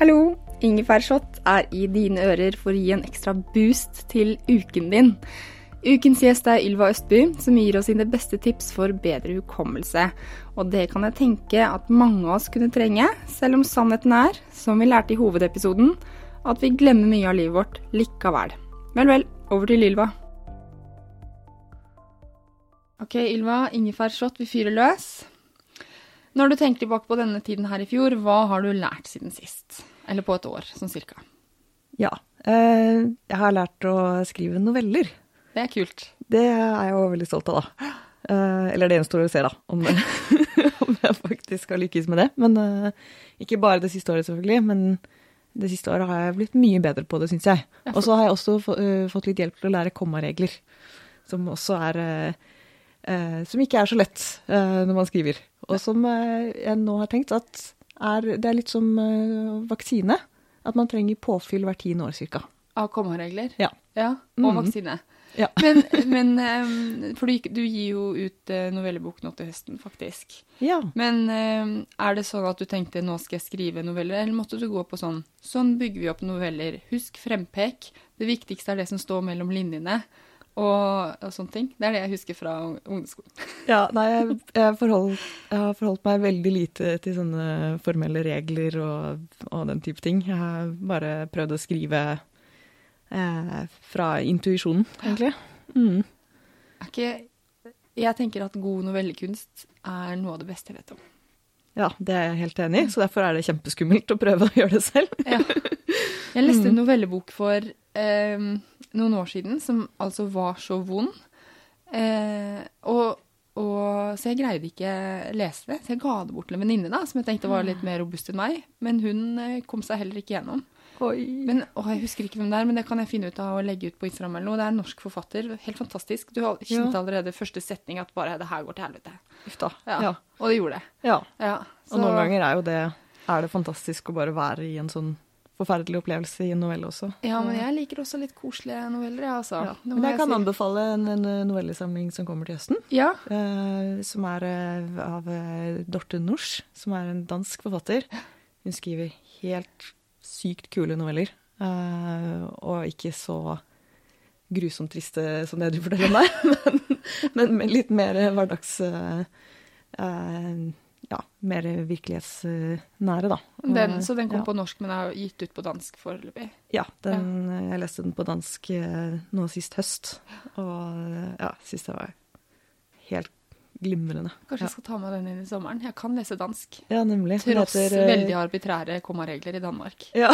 Hallo! Ingefærshot er i dine ører for å gi en ekstra boost til uken din. Ukens gjest er Ylva Østby, som gir oss sine beste tips for bedre hukommelse. Og det kan jeg tenke at mange av oss kunne trenge, selv om sannheten er, som vi lærte i hovedepisoden, at vi glemmer mye av livet vårt likevel. Vel, vel, over til Ylva. Ok, Ylva, ingefærshot, vi fyrer løs. Når du tenker tilbake på denne tiden her i fjor, hva har du lært siden sist? Eller på et år, sånn cirka. Ja. Eh, jeg har lært å skrive noveller. Det er kult. Det er jeg jo veldig stolt av, da. Eh, eller det gjenstår å se, da, om, om jeg faktisk har lykkes med det. Men eh, ikke bare det siste året, selvfølgelig. Men det siste året har jeg blitt mye bedre på det, syns jeg. Og så har jeg også fått litt hjelp til å lære kommaregler, som også er Som ikke er så lett når man skriver. Og som jeg nå har tenkt at er, det er litt som vaksine. At man trenger påfyll hvert tiende år ca. Av kommaregler? Ja. ja. Og Mm. vaksine. Ja. Men, men ehm, For du, du gir jo ut eh, novellebok nå til høsten, faktisk. ja. Men er det sånn at du tenkte nå skal jeg skrive noveller, eller måtte du gå på sånn Sånn bygger vi opp noveller. Husk frempek. Det viktigste er det som står mellom linjene. Og, og sånne ting. Det er det jeg husker fra ungdomsskolen. Ja, nei, jeg, jeg, forholdt, jeg har forholdt meg veldig lite til sånne formelle regler og, og den type ting. Jeg har bare prøvd å skrive eh, fra intuisjonen, egentlig. Mm. Ikke Jeg tenker at god novellekunst er noe av det beste jeg vet om. Ja, det er jeg helt enig i, så derfor er det kjempeskummelt å prøve å gjøre det selv. Ja. Jeg leste en novellebok for eh, noen år siden som altså var så vond. Eh, og, og, så jeg greide ikke lese det. Så jeg ga det bort til en venninne da, som jeg tenkte var litt mer robust enn meg. Men hun eh, kom seg heller ikke gjennom. Oi. Men, å, jeg husker ikke hvem det er, men det kan jeg finne ut av å legge ut på Instagram eller noe. Det er en norsk forfatter. Helt fantastisk. Du har- kjente Ja. allerede første setning at bare det her går til helvete. Uff da. Ja. Ja. Og det gjorde det. ja. Ja. Og noen ganger er jo det, er det fantastisk å bare være i en sånn forferdelig opplevelse i en novelle også. Ja, men jeg liker også litt koselige noveller, jeg, altså. Ja. Men jeg kan si. anbefale en, en novellesamling som kommer til høsten. Ja. Uh, som er uh, av eh, Dorte Nors, som er en dansk forfatter. Hun skriver helt sykt kule noveller. Uh, og ikke så grusomt triste som det du forteller om der, men, men litt mer hverdags... Uh, eh, ja, mer virkelighetsnære, da. Den, så den kom ja. på norsk, men er gitt ut på dansk foreløpig. Ja, den, jeg leste den på dansk eh, nå sist høst, og eh, ja, syns det var helt glimrende. Kanskje jeg skal ta med den inn i sommeren. Jeg kan lese dansk. Ja, nemlig. Tross heter, eh, veldig arbitrære kommaregler i Danmark. Ja.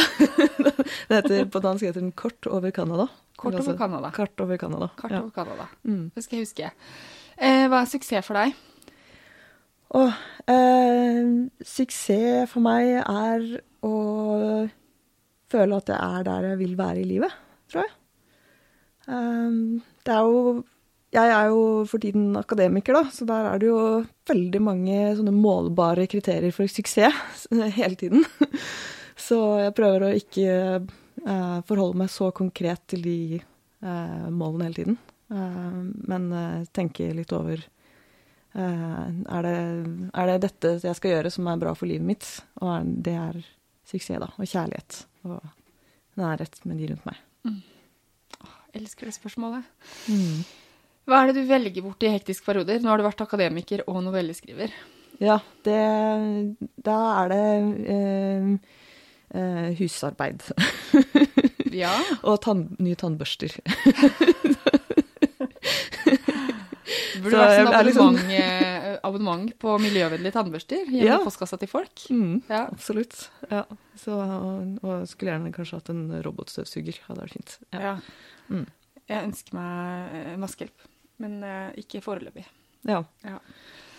det heter, på dansk heter den Kort over Canada. Kort over altså, Canada. Kart over Canada. Kart ja. over Canada. Mm. Det skal jeg huske. Eh, hva er suksess for deg? Og eh, suksess for meg er å føle at jeg er der jeg vil være i livet, tror jeg. Eh, det er jo Jeg er jo for tiden akademiker, da, så der er det jo veldig mange sånne målbare kriterier for suksess hele tiden. Så jeg prøver å ikke eh, forholde meg så konkret til de eh, målene hele tiden. Eh, men eh, tenke litt over er, det, er det dette jeg skal gjøre som er bra for livet mitt? Og det er suksess, da. Og kjærlighet. Og nærhet med de rundt meg. Jeg elsker det spørsmålet. Hva er det du velger bort i hektiske perioder? Nå har du vært akademiker og novelleskriver. Ja, det Da er det eh, eh, husarbeid. Ja. og tann, nye tannbørster. Burde Så vært sånn jeg liksom- abonnement, eh, abonnement på miljøvennlige tannbørster hjemme Ja. i postkassa til folk. Mm, Ja. Absolutt. Ja. Så, og, og skulle gjerne kanskje hatt en robotstøvsuger. Hadde vært fint. Ja. Ja. Mm. Jeg ønsker meg maskehjelp, vaskehjelp, men eh, ikke foreløpig. ja.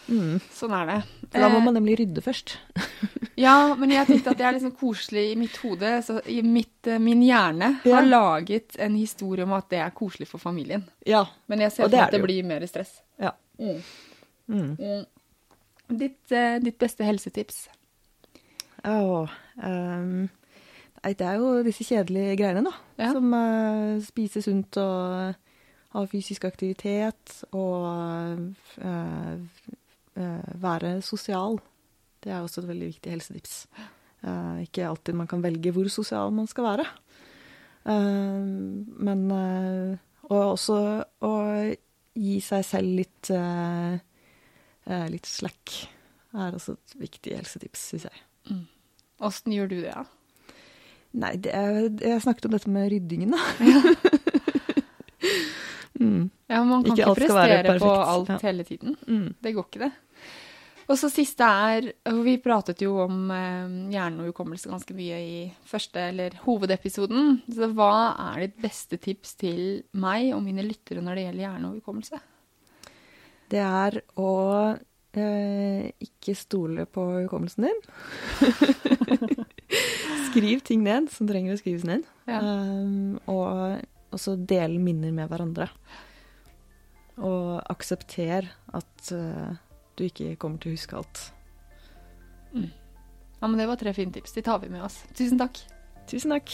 Mm. Sånn er det. For da må Eh, man nemlig rydde først. Ja, men jeg tenkte at det er liksom koselig i mitt hode. Så i mitt, eh, min hjerne Ja. har laget en historie om at det er koselig for familien. Ja. Men jeg ser for meg at det det blir mer stress. ja. Mm. Mm. Mm. Ditt, uh, ditt beste helsetips? Å oh, nei, det er jo disse kjedelige greiene, da. Ja. Som uh, spise sunt og ha fysisk aktivitet og eh, være sosial. Det er også et veldig viktig helsetips. Eh, ikke alltid man kan velge hvor sosial man skal være. Eh, men eh, Og også å gi seg selv litt eh, eh, litt slack er også et viktig helsetips, syns jeg. Åssen gjør du det, da? Nei, det jeg snakket om dette med ryddingen, da. Ja. mm, Ja, Man kan Ikke ikke, prestere på alt ja. hele tiden. mm. Det går ikke, det. Og så siste er Vi pratet jo om eh, hjerne og hukommelse ganske mye i første, eller hovedepisoden. Så hva er ditt beste tips til meg og mine lyttere når det gjelder hjerne og hukommelse? Det er å eh, ikke stole på hukommelsen din. Skriv ting ned som trenger å skrives ned. Ja. Um, og også dele minner med hverandre. Aksepter at uh, du ikke kommer til å huske alt. Ja, men Det var tre fine tips. De tar vi med oss. Tusen takk. Tusen takk.